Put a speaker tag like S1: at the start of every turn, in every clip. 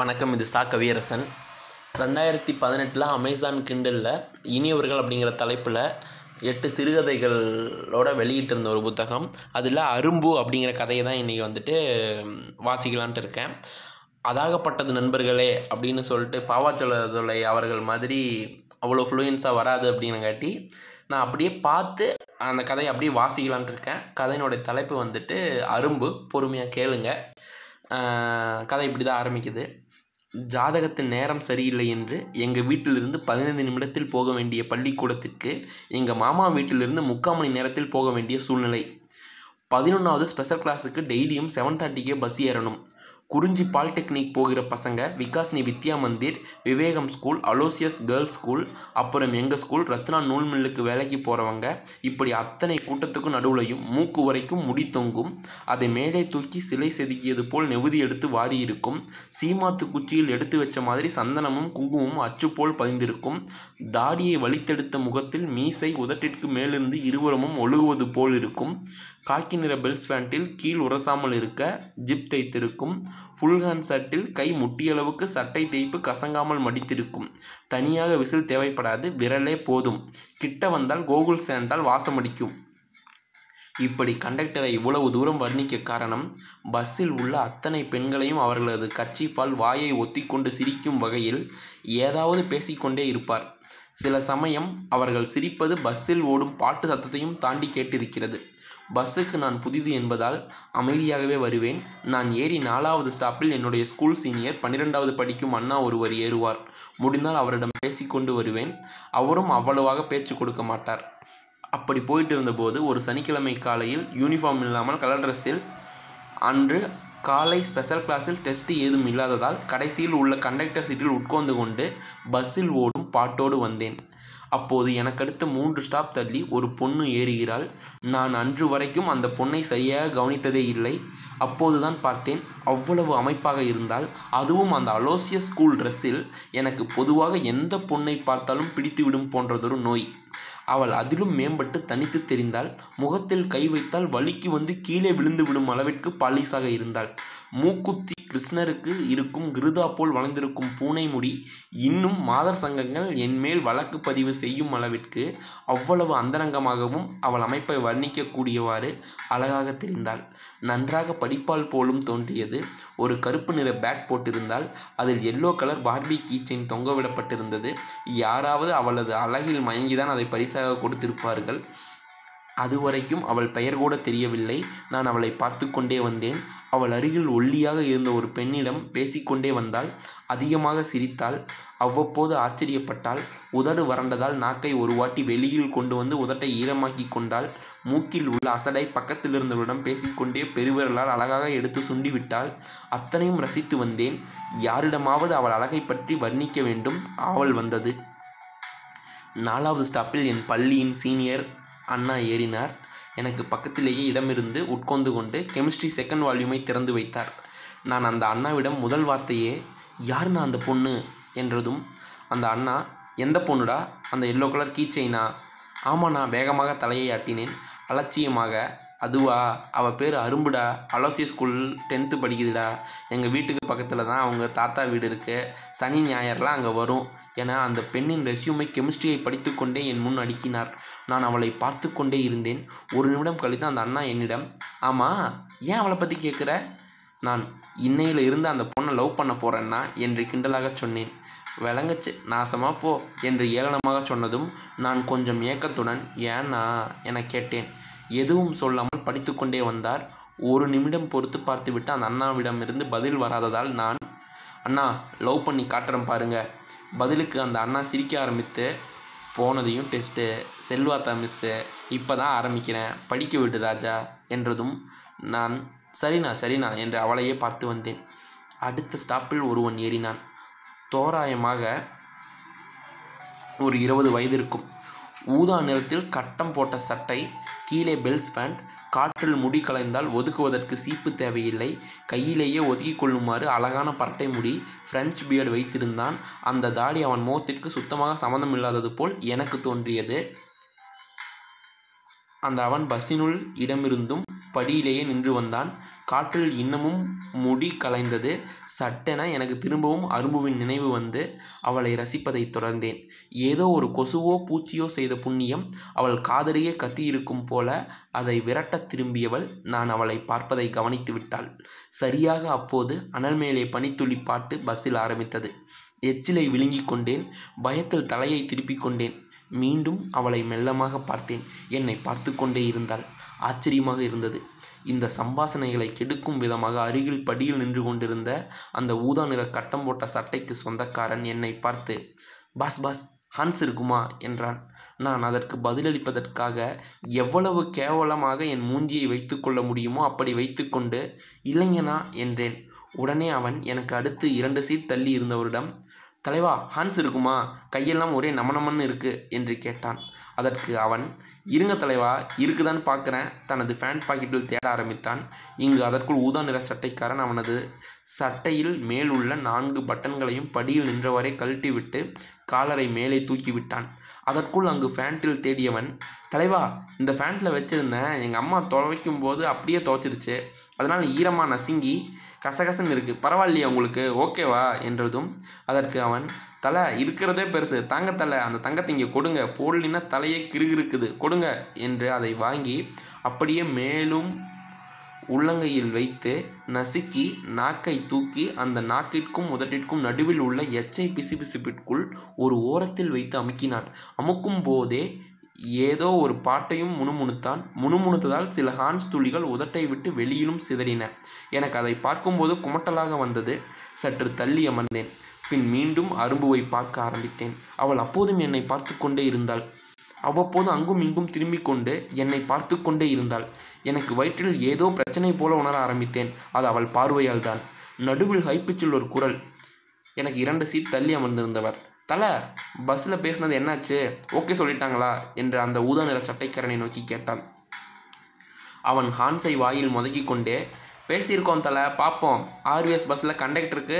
S1: வணக்கம் இது சா. கவியரசன். ரெண்டாயிரத்தி பதினெட்டில் அமேசான் கிண்டலில் இனியவர்கள் அப்படிங்கிற தலைப்பில் எட்டு சிறுகதைகளோட வெளியிட்டிருந்த ஒரு புத்தகம். அதில் அரும்பு அப்படிங்கிற கதையை தான் இன்றைக்கி வந்துட்டு வாசிக்கலான்ட்டு இருக்கேன். அதாகப்பட்டது நண்பர்களே அப்படின்னு சொல்லிட்டு பாவாச்சலதுரை அவர்கள் மாதிரி அவ்வளோ ஃப்ளூயன்ஸாக வராது அப்படிங்கிறங்காட்டி நான் அப்படியே பார்த்து அந்த கதையை அப்படியே வாசிக்கலான்ட்டு இருக்கேன். கதையினுடைய தலைப்பு வந்துட்டு அரும்பு. பொறுமையாக கேளுங்க. கதை இப்படி தான் ஆரம்பிக்குது. ஜாதகத்தின் நேரம் சரியில்லை என்று எங்கள் வீட்டிலிருந்து பதினைந்து நிமிடத்தில் போக வேண்டிய பள்ளிக்கூடத்திற்கு எங்கள் மாமா வீட்டிலிருந்து முக்கால் மணி நேரத்தில் போக வேண்டிய சூழ்நிலை. பதினொன்றாவது ஸ்பெஷல் கிளாஸுக்கு டெய்லியும் செவன் தேர்ட்டிக்கே பஸ் ஏறணும். குறிஞ்சி பாலிடெக்னிக் போகிற பசங்க விகாஸ்னி Vidya Mandir Vivekam school Aloysius girls school அப்புறம் எங்கள் ஸ்கூல் ரத்னா நூல் மில்லுக்கு வேலைக்கு போகிறவங்க இப்படி அத்தனை கூட்டத்துக்கும் நடுவுலையும் மூக்கு வரைக்கும் முடி தொங்கும். அதை மேலே தூக்கி சிலை செதுக்கியது போல் நெவுதி எடுத்து வாரி இருக்கும் சீமாத்து குச்சியில் எடுத்து வச்ச மாதிரி சந்தனமும் குங்குமமும் அச்சு போல் பதிந்திருக்கும். தாடியை வலித்தெடுத்த முகத்தில் மீசை உதட்டிற்கு மேலிருந்து இருவரமும் ஒழுகுவது போல் இருக்கும். காக்கி நிற பெல்ஸ் பேண்டில் கீழ் உரசாமல் இருக்க ஜிப் தைத்திருக்கும் ஃபுல் ஹேண்ட் ஷர்ட்டில் கை முட்டியளவுக்கு சட்டை தேய்ப்பு கசங்காமல் மடித்திருக்கும். தனியாக விசில் தேவைப்படாது விரலே போதும். கிட்ட வந்தால் கோகுல் சேண்டால் வாசமடிக்கும் இப்படி கண்டக்டரை இவ்வளவு தூரம் வர்ணிக்க காரணம் பஸ்ஸில் உள்ள அத்தனை பெண்களையும் அவர்களது கர்ச்சீஃபால் வாயை ஒத்திக்கொண்டு சிரிக்கும் வகையில் ஏதாவது பேசிக்கொண்டே இருப்பார். சில சமயம் அவர்கள் சிரிப்பது பஸ்ஸில் ஓடும் பாட்டு சத்தத்தையும் தாண்டி கேட்டிருக்கிறது. பஸ்ஸுக்கு நான் புதிது என்பதால் அமைதியாகவே வருவேன். நான் ஏறி நாலாவது ஸ்டாப்பில் என்னுடைய ஸ்கூல் சீனியர் பன்னிரெண்டாவது படிக்கும் அண்ணா ஒருவர் ஏறுவார். முடிந்தால் அவரிடம் பேசிக்கொண்டு வருவேன். அவரும் அவ்வளவாக பேச்சு கொடுக்க மாட்டார். அப்படி போயிட்டு இருந்தபோது ஒரு சனிக்கிழமை காலையில் யூனிஃபார்ம் இல்லாமல் கலர் ட்ரெஸ்ஸில் அன்று காலை ஸ்பெஷல் கிளாஸில் டெஸ்ட் ஏதும் இல்லாததால் கடைசியில் உள்ள கண்டக்டர் சீட்டில் உட்கார்ந்து கொண்டு பஸ்ஸில் ஓடும் பாட்டோடு வந்தேன். அப்போது எனக்கடுத்து மூன்று ஸ்டாப் தள்ளி ஒரு பொண்ணு ஏறுகிறாள். நான் அன்று வரைக்கும் அந்த பொண்ணை சரியாக கவனித்ததே இல்லை. அப்போதுதான் பார்த்தேன் அவ்வளவு அமைப்பாக இருந்தால் அதுவும் அந்த அலோசிய ஸ்கூல் ட்ரெஸ்ஸில் எனக்கு பொதுவாக எந்த பொண்ணை பார்த்தாலும் பிடித்துவிடும் போன்றதொரு நோய். அவள் அதிலும் மேம்பட்டு தனித்து தெரிந்தாள். முகத்தில் கை வைத்தால் வலிக்கு வந்து கீழே விழுந்து விடும் அளவிற்கு பாலிசாக இருந்தாள். மூக்குத்தி கிருஷ்ணருக்கு இருக்கும் கிருதா போல் வளர்ந்திருக்கும் பூனை முடி இன்னும் மாதர் சங்கங்கள் என்மேல் வழக்கு பதிவு செய்யும் அளவிற்கு அவ்வளவு அந்தரங்கமாகவும் அவள் அமைப்பை வர்ணிக்கக்கூடியவாறு அழகாக தெரிந்தாள். நன்றாக படிப்பால் போலும் தோன்றியது. ஒரு கருப்பு நிற பேக் போட்டிருந்தால் அதில் எல்லோ கலர் பார்பி கீச்சைன் தொங்கவிடப்பட்டிருந்தது. யாராவது அவளது அழகில் மயங்கிதான் அதை பரிசாக கொடுத்திருப்பார்கள். அதுவரைக்கும் அவள் பெயர் கூட தெரியவில்லை. நான் அவளை பார்த்து கொண்டே வந்தேன். அவள் அருகில் ஒல்லியாக இருந்த ஒரு பெண்ணிடம் பேசிக்கொண்டே வந்தாள். அதிகமாக சிரித்தாள். அவ்வப்போது ஆச்சரியப்பட்டாள். உதடு வறண்டதால் நாக்கை ஒரு வாட்டி வெளியில் கொண்டு வந்து உதட்டை ஈரமாக்கி கொண்டாள். மூக்கில் உள்ள அசடை பக்கத்தில் இருந்தவரிடம் பேசிக்கொண்டே பெருவிரலால் அழகாக எடுத்து சுண்டிவிட்டாள் அத்தனையும் ரசித்து வந்தேன். யாரிடமாவது அவள் அழகை பற்றி வர்ணிக்க வேண்டும். ஆவல் வந்தது. நாலாவது ஸ்டாப்பில் என் பள்ளியின் சீனியர் அண்ணா ஏறினார். எனக்கு பக்கத்திலேயே இடமிருந்து உட்கார்ந்து கொண்டு கெமிஸ்ட்ரி செகண்ட் வால்யூமை திறந்து வைத்தார். நான் அந்த அண்ணாவிடம் முதல் வார்த்தையே யாருண்ணா அந்த பொண்ணு? என்றதும் அந்த அண்ணா எந்த பொண்ணுடா? அந்த எல்லோ கலர் கீச்சைனா ஆமாண்ணா வேகமாக தலையை ஆட்டினேன். அலட்சியமாக அதுவா அவள் பேர் அரும்புடா அலோசிய ஸ்கூல் டென்த்து படிக்குதுடா எங்கள் வீட்டுக்கு பக்கத்தில் தான் அவங்க தாத்தா வீடு இருக்குது சனி ஞாயிறுலாம் அங்கே வரும் என அந்த பெண்ணின் ரெஸ்யூமை கெமிஸ்ட்ரியை படித்துக்கொண்டே என் முன் அடுக்கினார். நான் அவளை பார்த்து கொண்டே இருந்தேன். ஒரு நிமிடம் கழித்து அந்த அண்ணா என்னிடம் ஆமாம் ஏன் அவளை பற்றி கேட்குற நான் இன்னையில் இருந்து அந்த பொண்ணை லவ் பண்ண போகிறேன்னா என்று கிண்டலாக சொன்னேன். விளங்குச்சு. நாசமாக போ என்று ஏளனமாக சொன்னதும் நான் கொஞ்சம் ஏக்கத்துடன் ஏன்னா என கேட்டேன். எதுவும் சொல்லாமல் படித்துக்கொண்டே வந்தார். ஒரு நிமிடம் பொறுத்து பார்த்துவிட்டு அந்த அண்ணாவிடமிருந்து பதில் வராததால் நான் அண்ணா லவ் பண்ணி காட்டுறேன் பாருங்க. பதிலுக்கு அந்த அண்ணா சிரிக்க ஆரம்பித்து போனதையும் டெஸ்ட்டு செல்வாத்தா மிஸ்ஸு இப்போ தான் ஆரம்பிக்கிறேன். படிக்க விடு ராஜா. என்றதும் நான் சரிண்ணா சரிண்ணா என்று அவளையே பார்த்து வந்தேன். அடுத்த ஸ்டாப்பில் ஒருவன் ஏறினான். தோராயமாக ஒரு இருபது வயது இருக்கும். ஊதா நிறத்தில் கட்டம் போட்ட சட்டை கீழே பெல்ஸ் பேண்ட் காற்றில் முடி கலைந்தால் ஒதுக்குவதற்கு சீப்பு தேவையில்லை. கையிலேயே ஒதுக்கிக் கொள்ளுமாறு அழகான பரட்டை முடி ஃப்ரெஞ்ச் பியர்டு வைத்திருந்தான். அந்த தாடி அவன் முகத்திற்கு சுத்தமாக சம்மந்தமில்லாதது போல் எனக்கு தோன்றியது. அந்த அவன் பஸ்ஸினுள் இடமிருந்தும் படியிலேயே நின்று வந்தான். காற்றில் இன்னமும் முடி கலைந்தது. சட்டென எனக்கு திரும்பவும் அரும்புவின் நினைவு வந்து அவளை ரசிப்பதைத் தொடர்ந்தேன். ஏதோ ஒரு கொசுவோ பூச்சியோ செய்த புண்ணியம் அவள் காதலியே கத்தியிருக்கும் போல அதை விரட்டத் திரும்பியவள் நான் அவளை பார்ப்பதை கவனித்து விட்டாள். சரியாக அப்போது அனல் மேலே பனித்துளி பாட்டு பஸ்ஸில் ஆரம்பித்தது. எச்சிலை விழுங்கிக் கொண்டேன். பயத்தில் தலையை திருப்பிக் கொண்டேன். மீண்டும் அவளை மெல்லமாக பார்த்தேன். என்னை பார்த்து கொண்டே இருந்தாள். ஆச்சரியமாக இருந்தது. இந்த சம்பாஷணைகளை கெடுக்கும் விதமாக அருகில் படியில் நின்று கொண்டிருந்த அந்த ஊதா நிற கட்டம் போட்ட சட்டைக்கு சொந்தக்காரன் என்னை பார்த்து பாஸ் பாஸ் ஹன்ஸ் இருக்குமா? என்றான். நான் அதற்கு பதிலளிப்பதற்காக எவ்வளவு கேவலமாக என் மூஞ்சியை வைத்துக்கொள்ள முடியுமோ அப்படி வைத்துக்கொண்டு இல்லைங்கண்ணா என்றேன். உடனே அவன் எனக்கு அடுத்து இரண்டு சீட் தள்ளி இருந்தவரிடம் தலைவா ஹான்ஸ் இருக்குமா? கையெல்லாம் ஒரே நமனமன்னு இருக்கு என்று கேட்டான். அதற்கு அவன் இருங்க தலைவா இருக்குதான்னு பார்க்குறேன். தனது ஃபேண்ட் பாக்கெட்டில் தேட ஆரம்பித்தான். இங்கு அதற்குள் ஊதா நிற சட்டைக்காரன் அவனது சட்டையில் மேலுள்ள நான்கு பட்டன்களையும் படியில் நின்றவரை கழட்டிவிட்டு காலரை மேலே தூக்கி விட்டான் அதற்குள் அங்கு ஃபேண்ட்டில் தேடியவன் தலைவா இந்த ஃபேண்ட்டில் வச்சுருந்தேன் எங்கள் அம்மா துவைக்கும் போது அப்படியே துவைச்சிருச்சு. அதனால் ஈரமாக நசுங்கி கசகசன் இருக்குது பரவாயில்லையா உங்களுக்கு. ஓகேவா என்றதும் அதற்கு அவன் தலை இருக்கிறதே பெருசு. தாங்க தலை. அந்த தங்கத்தை இங்கே கொடுங்க. போடலின்னா தலையே கிறுகிறுக்குது. கொடுங்க என்று அதை வாங்கி அப்படியே மேலும் உள்ளங்கையில் வைத்து நசுக்கி நாக்கை தூக்கி அந்த நாக்கிற்கும் உதட்டிற்கும் நடுவில் உள்ள எச்சை பிசுபிசுப்பிற்குள் ஒரு ஓரத்தில் வைத்து அமுக்கினான். அமுக்கும் போதே ஏதோ ஒரு பாட்டையும் முணுமுணுத்தான். முணுமுணுத்ததால் சில ஹான்ஸ் துளிகள் உதட்டை விட்டு வெளியிலும் சிதறின. எனக்கு அதை பார்க்கும்போது குமட்டலாக வந்தது. சற்று தள்ளி அமர்ந்தேன். பின் மீண்டும் அரும்புவை பார்க்க ஆரம்பித்தேன். அவள் அப்போதும் என்னை பார்த்து கொண்டே இருந்தாள். அவ்வப்போது அங்கும் இங்கும் திரும்பிக் கொண்டு என்னை பார்த்து கொண்டே இருந்தாள். எனக்கு வயிற்றில் ஏதோ பிரச்சனை போல உணர ஆரம்பித்தேன். அது அவள் பார்வையால் தான் நடுவில் ஹைப்பிச்சில் ஒரு குரல் எனக்கு இரண்டு சீட் தள்ளி அமர்ந்திருந்தவர். தலை பஸ்ஸில் பேசினது என்னாச்சு? ஓகே சொல்லிட்டாங்களா? என்று அந்த ஊதா நிற சட்டைக்காரனை நோக்கி கேட்டாள் அவன் ஹான்ஸை வாயில் முதக்கி கொண்டே பேசியிருக்கோம் தலை பார்ப்போம் ஆர்விஎஸ் பஸ்ஸில் கண்டக்டருக்கு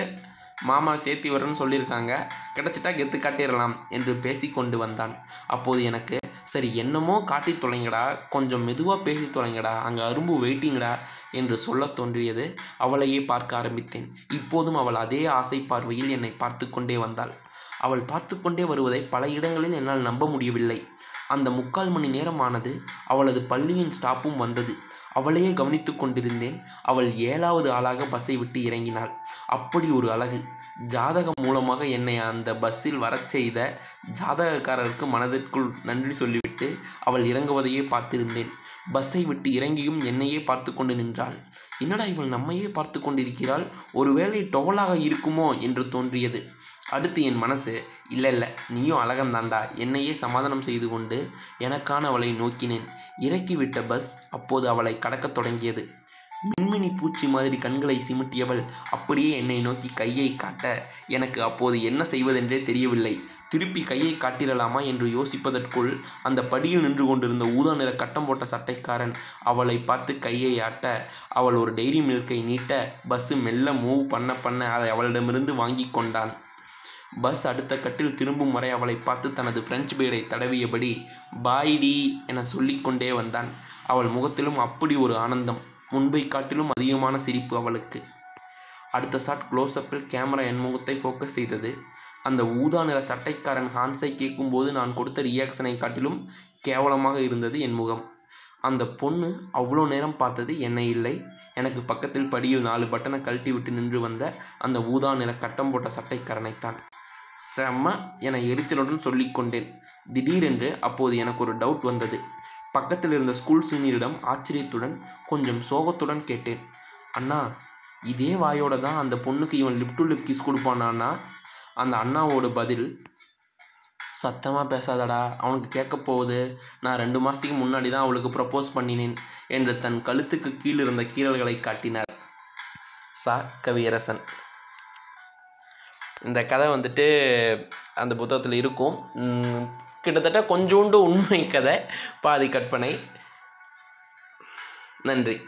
S1: மாமா சேர்த்தி வரேன்னு சொல்லியிருக்காங்க. கிடச்சிட்டா கெத்து காட்டிடலாம் என்று பேசி கொண்டு வந்தான். அப்போது எனக்கு சரி என்னமோ காட்டி தொலைங்கடா கொஞ்சம் மெதுவாக பேசி தொலைங்கடா அங்கே அரும்பு வெயிட்டிங்கடா என்று சொல்லத் தோன்றியது. அவளையே பார்க்க ஆரம்பித்தேன். இப்போதும் அவள் அதே ஆசை பார்வையில் என்னை பார்த்து கொண்டே வந்தாள். அவள் பார்த்து கொண்டே வருவதை பல இடங்களில் என்னால் நம்ப முடியவில்லை. அந்த முக்கால் மணி நேரமானது அவளது பள்ளியின் ஸ்டாப்பும் வந்தது. அவளையே கவனித்து கொண்டிருந்தேன். அவள் ஏழாவது ஆளாக பஸ்ஸை விட்டு இறங்கினாள். அப்படி ஒரு அழகு. ஜாதகம் மூலமாக என்னை அந்த பஸ்ஸில் வரச் செய்த ஜாதகக்காரருக்கு மனதிற்குள் நன்றி சொல்லிவிட்டு அவள் இறங்குவதையே பார்த்திருந்தேன். பஸ்ஸை விட்டு இறங்கியும் என்னையே பார்த்து கொண்டு நின்றாள். என்னடா இவள் நம்மையே பார்த்து கொண்டிருக்கிறாள்? ஒருவேளை டொவலாக இருக்குமோ? என்று தோன்றியது. அடுத்து என் மனசு இல்லை இல்லை. நீயும் அழகந்தாண்டா என்னையே சமாதானம் செய்து கொண்டு எனக்கான அவளை நோக்கினேன். இறக்கிவிட்ட பஸ் அப்போது அவளை கடக்கத் தொடங்கியது. மின்மினி பூச்சி மாதிரி கண்களை சிமிட்டியவள் அப்படியே என்னை நோக்கி கையை காட்ட எனக்கு அப்போது என்ன செய்வதென்றே தெரியவில்லை. திருப்பி கையை காட்டிடலாமா என்று யோசிப்பதற்குள் அந்த படியில் நின்று கொண்டிருந்த ஊதா நிற கட்டம் போட்ட சட்டைக்காரன் அவளை பார்த்து கையை ஆட்ட அவள் ஒரு டைரி மில்கை நீட்ட பஸ்ஸு மெல்ல மூவ் பண்ண பண்ண அதை அவளிடமிருந்து வாங்கி கொண்டான். பஸ் அடுத்த கட்டில் திரும்பும் வரை அவளை பார்த்து தனது பிரெஞ்சு பேரை தடவியபடி பாய்டி என சொல்லிக்கொண்டே வந்தான். அவள் முகத்திலும் அப்படி ஒரு ஆனந்தம் முன்பை காட்டிலும் அதிகமான சிரிப்பு அவளுக்கு. அடுத்த ஷாட் க்ளோஸ்அப்பில் கேமரா என் முகத்தை ஃபோக்கஸ் செய்தது. அந்த ஊதா நிற சட்டைக்காரன் ஹான்ஸை கேட்கும்போது நான் கொடுத்த ரியாக்ஷனை காட்டிலும் கேவலமாக இருந்தது என் முகம். அந்த பொண்ணு அவ்வளோ நேரம் பார்த்தது என்னை இல்லை. எனக்கு பக்கத்தில் படியில் நாலு பட்டனை கழட்டி விட்டு நின்று வந்த அந்த ஊதா நிற கட்டம் போட்ட சட்டைக்காரனைத்தான். செம்ம என எரிச்சலுடன் சொல்லிக்கொண்டேன். திடீரென்று அப்போது எனக்கு ஒரு டவுட் வந்தது. பக்கத்தில் இருந்த ஸ்கூல் சீனியரிடம் ஆச்சரியத்துடன் கொஞ்சம் சோகத்துடன் கேட்டேன். அண்ணா இதே வாயோட தான் அந்த பொண்ணுக்கு இவன் லிப் டு லிப் கிஸ் கொடுப்பானான்னா அந்த அண்ணாவோட பதில் சத்தமாக பேசாதடா அவனுக்கு கேட்க போகுது. நான் ரெண்டு மாதத்துக்கு முன்னாடி தான் அவளுக்கு ப்ரப்போஸ் பண்ணினேன் என்று தன் கழுத்துக்கு கீழிருந்த கீறல்களை காட்டினார். சா. கவியரசன். இந்த கதை வந்துட்டு அந்த புத்தகத்தில் இருக்கும். கிட்டத்தட்ட கொஞ்சோண்டு உண்மை கதை. பாதி கற்பனை. நன்றி.